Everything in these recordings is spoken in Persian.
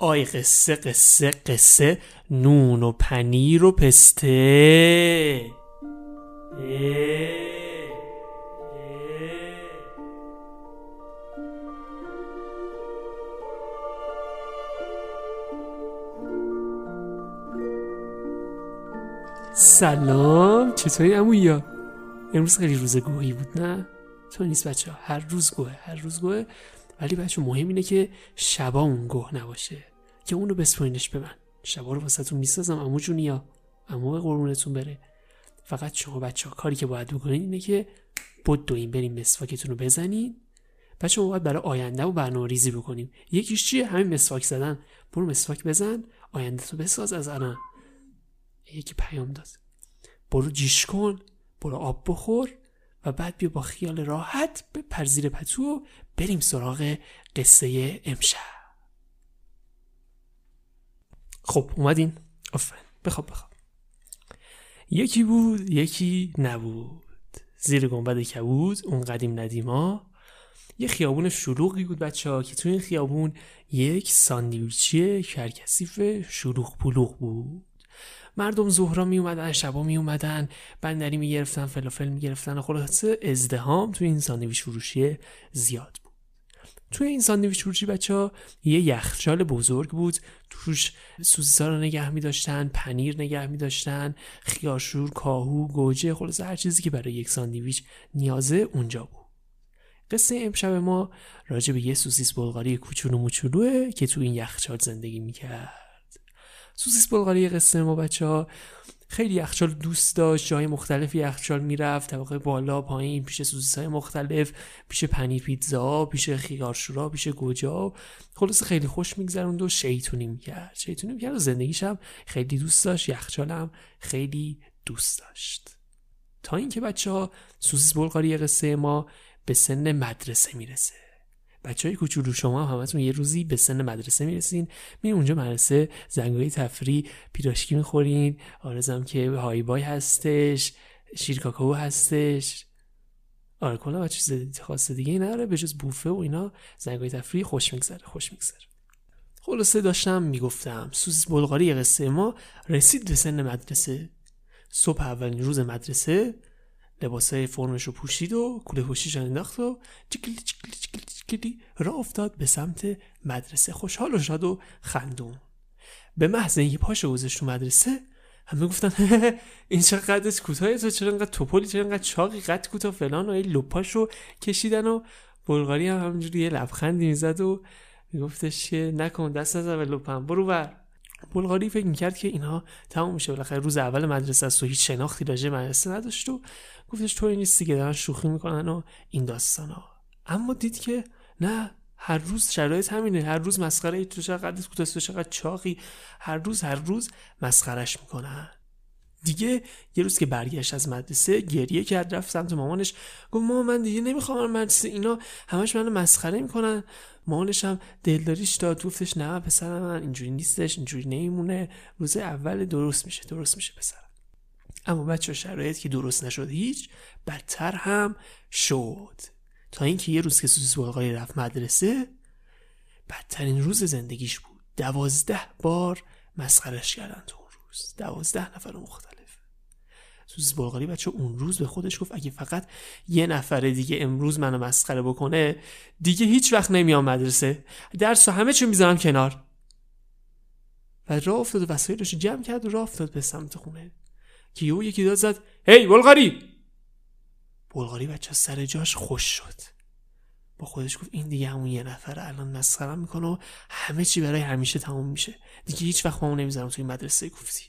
آی قصه قصه قصه نون و پنیر و پسته. سلام چطوری امویا امروز خیلی روز گوهی بود نه؟ تو نیست بچه ها هر روز گوه هر روز گوه ولی بچه مهم اینه که شبا اون گوه نباشه. که اونو بسپرینش به من. شبا رو واسهتون می‌سازم امو جونیا امو قربونتون بره. فقط شما بچه ها کاری که باید بکنید اینه که بود دویم بریم مسواکتون رو بزنین. بچه ما باید برای آینده و برنامه ریزی بکنیم یکیش چیه؟ همین مسواک زدن. برو مسواک بزن آینده تو بساز از الان یکی پیام داد. برو جیش کن برو آب بخور. و بعد بیا با خیال راحت به پرزیر پتو و بریم سراغ قصه امشب. خب اومدین؟ آفرین. بخواب بخواب. یکی بود یکی نبود. زیر گنبد کبود اون قدیم ندیما. یه خیابون شلوغی بود بچه ها که تو این خیابون یک ساندویچی کرکسیف شلوغ پلوغ بود. مردم ظهرا می اومدن شبا می اومدن بندری می گرفتن فلافل می گرفتن خلاصه ازدحام تو این ساندویچ فروشی زیاد بود. توی این ساندویچ فروشی بچه ها یه یخچال بزرگ بود توش سوسیسا رو نگه می داشتن پنیر نگه می داشتن خیارشور کاهو گوجه خلاصه هر چیزی که برای یک ساندویچ نیازه اونجا بود. قصه امشب ما راجع به یه سوسیس بلغاری کوچولو موچولوه که تو این یخچال زندگی می‌کرد. سوسیس بلغاری قصه ما بچه ها خیلی یخچال دوست داشت جای مختلف یخچال می‌رفت طبقه بالا پایین پیش سوسیس های مختلف پیش پنیر پیتزا پیش خیارشورا پیش گوجا. خلاص خیلی خوش میگذروند و شیطونی می‌کرد. شیطونی می‌کرد و زندگیش هم خیلی دوست داشت یخچال هم خیلی دوست داشت. تا اینکه بچه ها سوسیس بلغاری قصه ما به سن مدرسه می‌رسه. بچه های کوچولو شما هم همتون یه روزی به سن مدرسه می‌رسین می اونجا مدرسه زنگای تفری پیراشکی می‌خورین آرزم که های بای هستش شیر کاکاو هستش. آره کلا چیز خاص دیگه نداره به جز بوفه و اینا زنگای تفری خوش میگذره خوش میگذره. خلاصه داشتم می‌گفتم سوزیس بلغاری قصه ما رسید به سن مدرسه. صبح اولین روز مدرسه لباسای فرمش رو پوشید و کوله پوشیش انداخت و چکلی چکلی چکلی چکلی را افتاد به سمت مدرسه. خوشحال و شاد و خندون. به محض اینکه پاش گذاشت تو مدرسه همه گفتن این چه قدش کوتاه تو چرا انقدر توپلی چرا انقدر چاقی قد کوتاه فلان و این لپاش رو کشیدن و بلغاری هم همینجوری یه لبخندی می‌زد و میگفتش که نکن دست نزن به لپم برو بر بلغاری فکر می‌کرد که اینها تمام میشه. بالاخره روز اول مدرسه است و هیچ شناختی راجع مدرسه نداشت و گفتش تو نیستی که دارن شوخی می‌کنن و این داستان ها اما دید که نه هر روز شرایط همینه. هر روز مسخره تو چقدر کوتاه تو چقدر چاقی. هر روز هر روز مسخرش می‌کنن. دیگه یه روز که برگشت از مدرسه گریه کرد رفت سمت مامانش. گفت مامان من دیگه نمی‌خوام مدرسه اینا همش منو مسخره می‌کنن. مامانش هم دلداریش داد گفتش نه پسر من اینجوری نیستش اینجوری نمیمونه. روز اول درست میشه درست میشه پسر اما بچه شرایط که درست نشد هیچ بدتر هم شد. تا اینکه یه روز که سوسیس بلغاری رفت مدرسه بدترین روز زندگیش بود. دوازده بار مسخرش کردن تو روز دوازده نفر مختلف. سوسیس بلغاری بچه اون روز به خودش گفت اگه فقط یه نفر دیگه امروز منو مسخره بکنه دیگه هیچ وقت نمیام مدرسه. درس و همه چی می‌ذارم کنار. و راه افتاد و وسایلش جمع کرد و راه افتاد به سمت خونه. که یهو یکی داد زد هی بلغاری! بلغاری بچه سر جاش خوش شد. با خودش گفت این دیگه همون یه نفر الان مسخره می‌کنه و همه چی برای همیشه تموم میشه. دیگه هیچ وقت ما نمی‌ذارم توی مدرسه گفتی.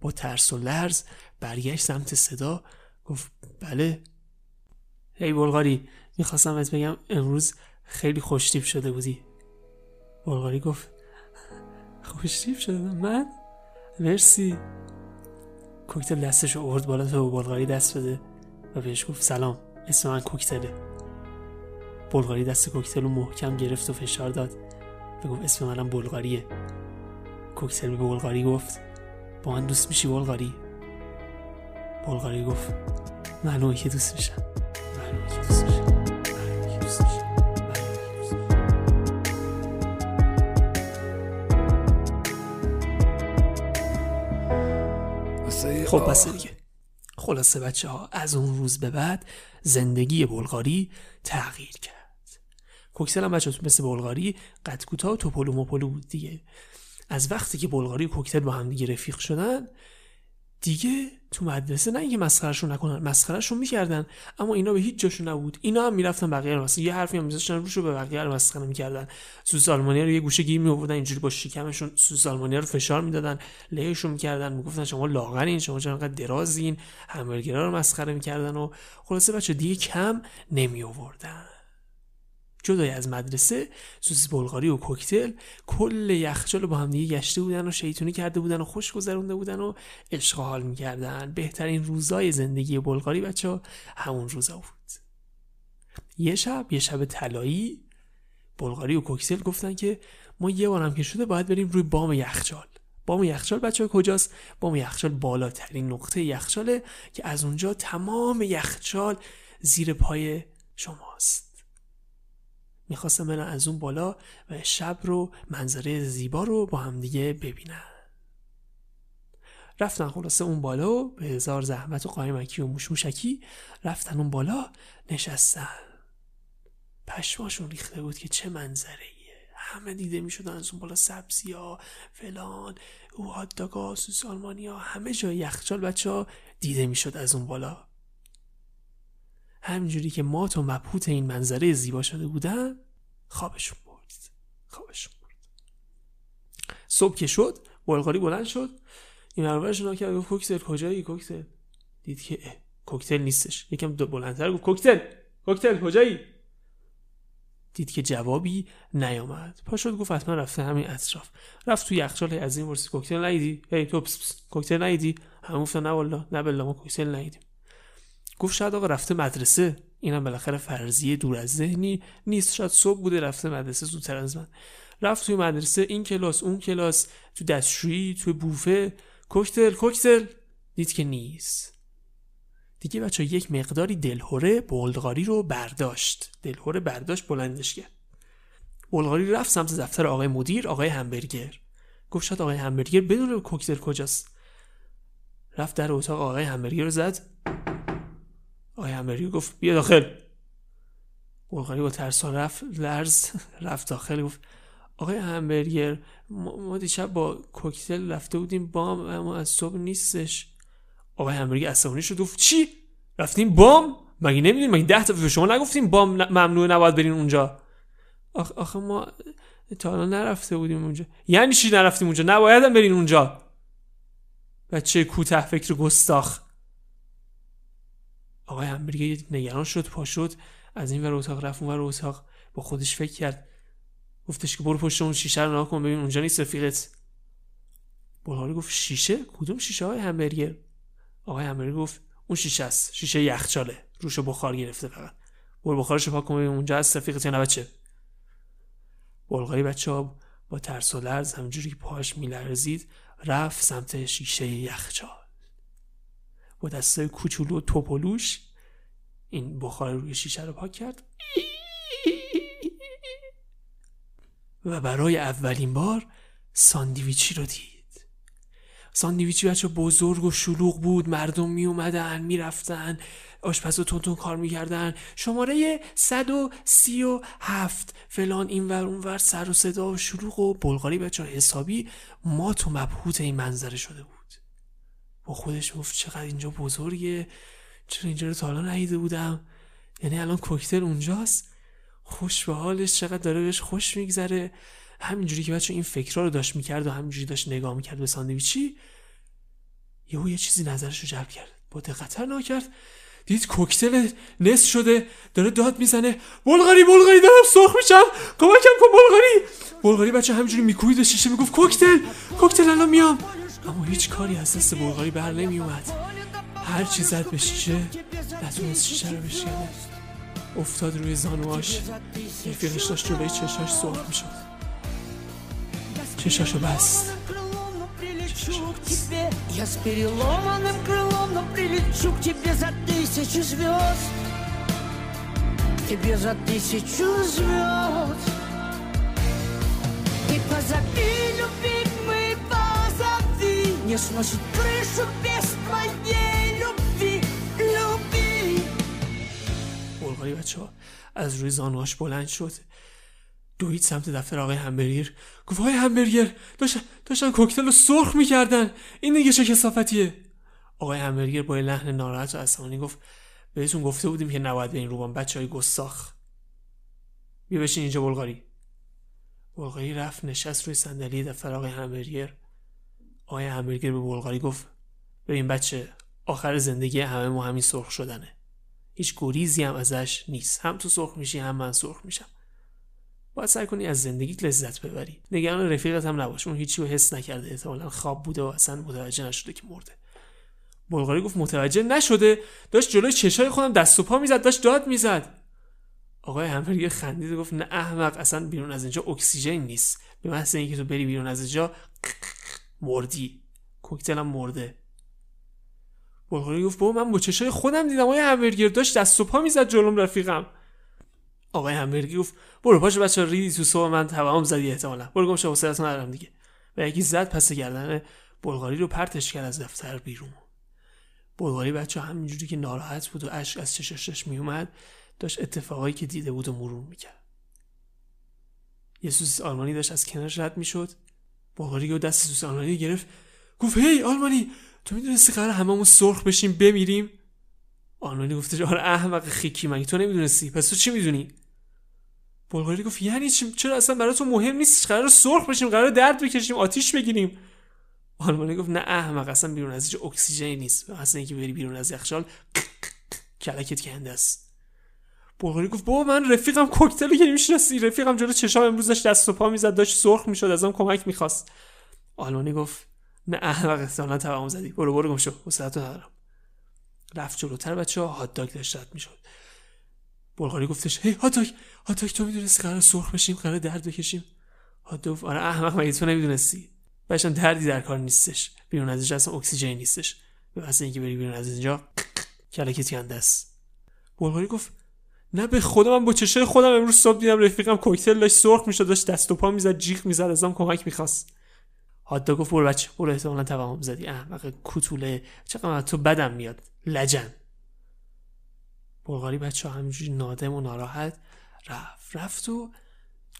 با ترس و لرز برگشت سمت صدا گفت بله. هی بلغاری می‌خواستم ات بگم امروز خیلی خوشتیب شده بودی. بلغاری گفت خوشتیب شده من؟ مرسی. کوکتل دستش رو آورد بالا تو بلغاری دست بده. و بهش گفت سلام اسم من کوکتله. بلغاری دست کوکتل رو محکم گرفت و فشار داد. و گفت اسم منم بلغاریه. کوکتل به بلغاری گفت با من دوست میشی بلغاری؟ بلغاری گفت معلومه که دوست میشم. معلومه که خب بس دیگه. خلاصه بچه ها از اون روز به بعد زندگی بلغاری تغییر کرد. کوکسل هم بچه مثل بلغاری قد کوتاه و توپلو مپلو بود دیگه. از وقتی که بلغاری و کوکتل با هم دیگه رفیق شدن دیگه تو مدرسه نه اینکه مسخرهشون نکنن مسخرهشون می‌کردن اما اینا به هیچ جاشون نبود. اینا هم می‌رفتن بقیه رو یه حرفی هم میذاشتن روشو به بقیه رو مسخره می‌کردن. سوس آلمانیا رو یه گوشه گیر میآوردن اینجوری با شکمشون سوس آلمانیا رو فشار می‌دادن لهشون می‌کردن. می‌گفتن شما لاغرین شما چرا انقدر درازین. همبرگرا رو مسخره می‌کردن و خلاصه بچه دیگه کم نمی آوردن جدای از مدرسه سوسیس بلغاری و کوکتل کل یخچال رو با هم دیگه گشته بودن و شیطونی کرده بودن و خوش گذرونده بودن و عشق حال می‌کردن. بهترین روزای زندگی بلغاری بچه همون روزا بود. یه شب یه شب طلایی بلغاری و کوکتل گفتن که ما یه بارم که شده باید بریم روی بام یخچال. بام یخچال بچه ها کجاست؟ بام یخچال بالاترین نقطه یخچاله که از اونجا تمام یخچال زیر پای شماست. می‌خواستم برن از اون بالا و شب رو منظره زیبا رو با هم دیگه ببینن رفتن خلاصه اون بالا به هزار زحمت و قایمکی و موشموشکی رفتن اون بالا نشستن. پشماشون ریخته بود که چه منظره همه دیده می شدن از اون بالا سبزی ها فلان او هادداگا سوس همه جای یخچال بچه ها دیده می شد از اون بالا. همینجوری که مات و مبهوت این منظره زیبا شده بودن خوابشون برد. خوابشون برد. صبح که شد بلغاری بلند شد. این مرورش نگاه کرد گفت کوکتل کجایی؟ کوکتل دید که کوکتل نیستش. یکم دو بلندتر گفت کوکتل کوکتل کجایی؟ دید که جوابی نیامد. پا شد گفت حتما رفته همین اطراف. رفت تو یخچال از این ورسی کوکتل نیدی هی تو پس پس. کوکتل نیدی همون گفتن نه والله نه بالله ما کوکتل نیدیم گفت شاید آقا رفته مدرسه. اینم بالاخره فرضیه دور از ذهنی نیست. شاید صبح بوده رفته مدرسه زودتر از من. رفت توی مدرسه این کلاس اون کلاس تو دستشویی تو بوفه. کوکتل کوکتل. دید که نیست. دیگه بچه یک مقداری دلهوره بلغاری رو برداشت. دلهوره برداشت بلندش کرد بلغاری رفت سمت دفتر آقای مدیر آقای همبرگر. گفت شاید آقای همبرگر بدون کوکتل کجاست. رفت در اتاق آقای همبرگر رو زد. آقای همبرگر گفت بیا داخل. بلغاری با ترسان رفت لرز رفت داخل گفت آقای همبرگر ما دیشب با کوکتل رفته بودیم بام اما از صبح نیستش. آقای همبرگر عصبانی شد گفت چی؟ رفتیم بام؟ مگه نمی‌دونیم؟ مگه ده تا شما نگفتیم بام ممنوع نباید برین اونجا؟ آخ آخه ما تا الان نرفته بودیم اونجا. یعنی چی نرفتیم اونجا؟ نبایدم برین اونجا. بچه کوته فکر گستاخ. آقای همبرگر نگران شد پا شد از این ور اتاق رفت اون ور اتاق با خودش فکر کرد. گفتش که برو پشت اون شیشه رو نگاه کن ببین اونجا نیست رفیقت. بلغاری گفت شیشه؟ کدوم شیشه های همبرگر آقای همبرگر گفت اون شیشه است. شیشه یخچاله. روش بخار گرفته فقط. برو بخارش پاک کن ببین اونجا هست رفیقت یا بچه. بلغاری بچه ها با ترس و لرز همجوری که پاش میلرزید رفت سمت شیشه یخچال. با دستای کوچولو و توپلوش این بخار روی شیشه رو پاک کرد. و برای اولین بار ساندویچی رو دید. ساندویچی بچه بزرگ و شلوغ بود. مردم می اومدن می رفتن آشپز و تون کار می‌کردن. شماره 137 فلان این ور اون ور سر و صدا و شلوغ و بلغاری بچه حسابی مات و مبهوت این منظره شده بود. با خودش گفت چقدر اینجا بزرگه. چرا اینجا رو تا حالا ندیده بودم؟ یعنی الان کوکتل اونجاست. خوش به حالش چقدر داره بهش خوش میگذره. همینجوری که بچه این فکرها رو داشت می‌کرد و همینجوری داشت نگاه می‌کرد به ساندویچی یهو یه چیزی نظرش رو جلب کرد. با نگاه کرد. دید کوکتل نصف شده داره داد می‌زنه. بلغاری بلغاری دارم سرخ میشم. کمکم کن بلغاری. بلغاری بچه همینجوری میکوید و شیشه می‌گفت؟ کوکتل کوکتل الان میام. اما هیچ کاری از دست بلغاری بر نمی اومد هر چی زد به شیشه نتونست شیشه رو بشکنه افتاد روی زانواش رفیقش داشت جلوی چشاش سرخ میشد چشاشو بست Я с переломанным крылом, но прилечу к тебе за тысячу звезд Тебе за тысячу звезд И позови, любимый, позови не сносит крышу без твоей любви, любви. بلغاری بچه ها از روی زانواش بلند شد. دوید سمت دفتر آقای همبرگر گفت های همبرگر داشتن, داشتن کوکتل رو سرخ می‌کردن. این دیگه چه کسافتیه؟ آقای همبرگر با لحن ناراحت و عصبانی گفت بهتون گفته بودیم که نباید به این روبان بچه های گستاخ. بیا بشین اینجا بلغاری. بلغاری رفت نشست روی صندلی دفتر آقای همبرگر آقای همبرگر به بلغاری گفت ببین بچه آخر زندگی همه ما همین سرخ شدنه. هیچ گریزی هم ازش نیست. هم تو سرخ میشی هم من سرخ میشم. باید سعی کنی از زندگیت لذت ببری. نگران رفیقت هم نباش. اون هیچی رو حس نکرده. احتمالا خواب بوده و اصلا متوجه نشده که مرده. بلغاری گفت متوجه نشده. داشت جلوی چشای خودم دست و پا می‌زد. داشت داد می‌زد. آقای همبرگر خندید و گفت نه احمق اصلا بیرون از اینجا اکسیژن نیست. به محض اینکه تو بری بیرون از اینجا مردی. کوکتلم مرده. بلغاری گفت بابا من با چشای خودم دیدم. آقای همبرگر داشت دست و پا می‌زد جلوم رفیقم. آقای همبرگر گفت برو پاشو بچه ریدی تو صبح من توام زدی احتمالا. برو گم شو ندارم دیگه. و یکی زد پس گردن بلغاری رو پرتش کرد از دفتر بیرون. بلغاری بچه همینجوری که ناراحت بود و اشک از چششش میومد داشت اتفاقایی که دیده بود و مرور می‌کرد. یه آلمانی داشت از کنارش رد می‌شد. بلغاری و دست سوسیس آلمانی گرفت. گفت هی آلمانی تو می‌دونستی قرار هممون سرخ بشیم بمیریم؟ آلمانی گفته آره احمق خیکی مگه تو نمی‌دونستی؟ پس تو چی می‌دونی؟ بلغاری گفت یعنی چرا اصلا برای تو مهم نیست قرار سرخ بشیم قرار درد بکشیم آتیش بگیریم؟ آلمانی گفت نه احمق اصلا بیرون از اینجا اکسیژن نیست. اصلا اینکه بری بیرون از یخچال کلکت کنده است. بلغاری گفت بابا من رفیقم کوکتل رو می‌شناسی رفیقم جلو چشام امروز داشت دست و پا می‌زد داشت سرخ می‌شد ازم کمک می‌خواست. آلمانی گفت نه احمق احتمالا توهم زدی برو برو گم شو وسعتو ندارم. رفت جلوتر بچه ها هات داگ داشت رد می‌شد. بلغاری گفتش هی هات داگ هات داگ تو می‌دونستی قرار سرخ بشیم قرار درد بکشیم. هات داگ آره احمق مگه تو نمی‌دونستی؟ باشم دردی در کار نیستش. بیرون از اینجا اصلا اکسیژن نیستش. به واسه اینکه بری بیرون از اینجا کلکت کنده است بلغاری گفت نه به خدا من با چشای خودم امروز صبح دیدم رفیقم کوکتل داشت سرخ می‌شد داشت دست و پا می‌زد جیغ می‌زد ازم کمک می‌خواست. حادا گفت برو بچه برو احتمالا توهم زدی. احمق کوتوله. چقدر تو بدم میاد. لجن. بلغاری بچه همینجوری نادم و ناراحت رفت رفت و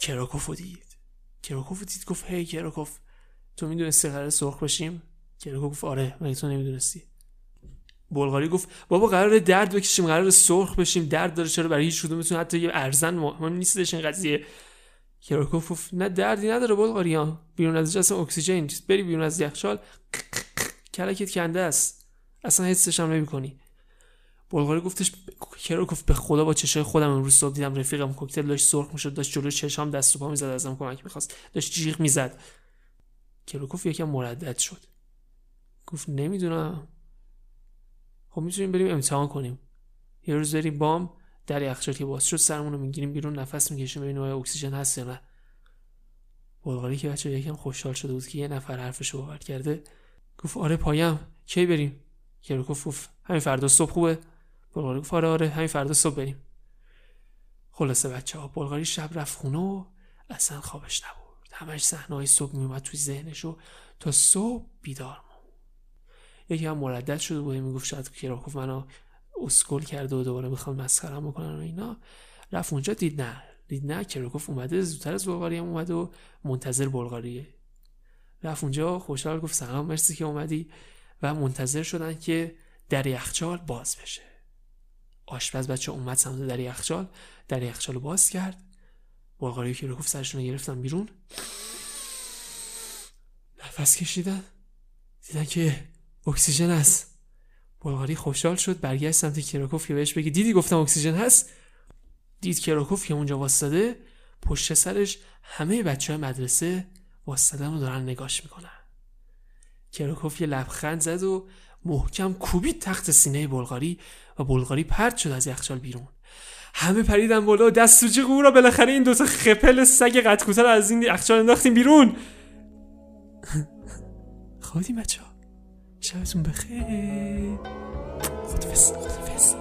کراکوفو دید. کراکوفو دید گفت هی کراکوف تو می‌دونستی قرار سرخ بشیم؟ کراکوف گفت آره مگه تو نمی‌دونستی. بلغاری گفت بابا قرار درد بکشیم قرار سرخ بشیم درد داره چرا برای هیچ کدومتون حتی یه ارزن مهم نیستش این قضیه کراکوف گفت نه دردی نداره بلغاری ها. بیرون از اصلا اکسیژن نیست. بری بیرون از یخچال کلکت کنده است. اصلا حسش هم نمی‌کنی بلغاری گفتش کراکوف به خدا با چشای خودم امروز صبح دیدم رفیقم کوکتل داشت سرخ می‌شد داشت جلوی چشام دست و پا می‌زد ازم کمک می‌خواست. داشت جیغ می‌زد. کراکوف یکم مردد شد. گفت نمی‌دونم. خب می‌تونیم بریم امتحان کنیم. یه روز بریم بام در یخچال که باز شد سرمون رو می‌گیریم بیرون نفس می‌کشیم ببینیم آیا اکسیژن هست یا نه. بلغاری که بچه یکم خوشحال شده بود که یه نفر حرفش رو باور کرده گفت آره پایم کی بریم؟ کراکوف گفت همین فردا صبح خوبه. بلغاری گفت آره آره همین فردا صبح بریم. خلاصه بچه ها بلغاری شب رفت خونه و اصلا خوابش نبود همش صحنه های صبح میومد توی ذهنش و تا صبح بیدار یکی هم مردد شده بود می‌گفت شاید کراکوف منو اسکل کرده و دوباره می‌خوان مسخرم بکنن و اینا. رفت اونجا دید نه. دید نه کراکوف اومده زودتر از بلغاری هم اومده و منتظر بلغاریه. رفت اونجا خوشحال گفت سلام مرسی که اومدی. و منتظر شدن که در یخچال باز بشه. آشپز بچه اومد سمت در یخچال. در یخچال باز کرد. بلغاری که گفت سرشون رو گرفتن بیرون. نفس کشیدن. دیدن که اکسیژن هست. بلغاری خوشحال شد برگشت سمت کراکوف که بهش بگی. دیدی گفتم اکسیژن هست؟ دید کراکوف که اونجا واسطه پشت سرش همه بچه های مدرسه واسطدن رو دارن نگاش می‌کنن. کراکوف یه لبخند زد و محکم کوبید تخت سینه بلغاری و بلغاری پرد شد از یخچال بیرون. همه پریدن بالا و دستوجی را بالاخره این دوتا خپل سگ قطکوتر از این یخچال انداختیم بیرون. خودی بچه ها Ciao, son béret. Grosse fesse.